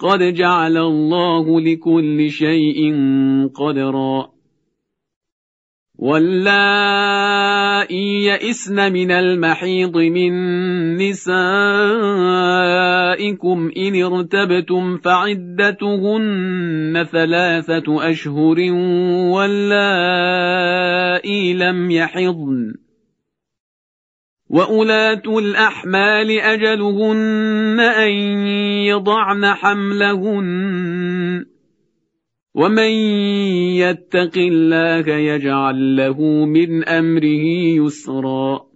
قد جعل الله لكل شيء قدرا. واللائي يئسن من المحيض من نسائكم ان ارتبتم فعدتهن ثلاثة اشهر واللائي لم يحضن. وأولاة الأحمال أجلهن أن يضعن حملهن ومن يتق الله يجعل له من أمره يسرا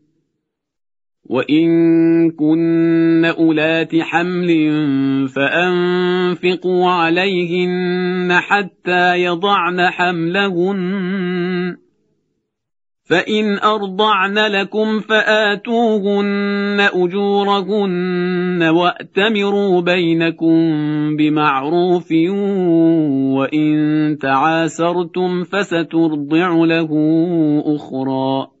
وان كن اولات حمل فانفقوا عليهن حتى يضعن حملهن فان ارضعن لكم فاتوهن اجورهن واتمروا بينكم بمعروف وان تعاسرتم فسترضع له أخرى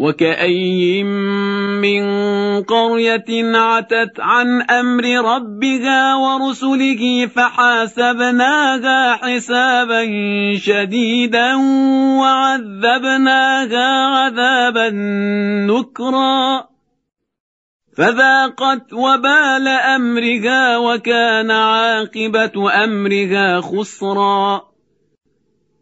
وكأي من قرية عتت عن أمر ربها ورسله فحاسبناها حسابا شديدا وعذبناها عذابا نكرا فذاقت وبال أمرها وكان عاقبة أمرها خسرا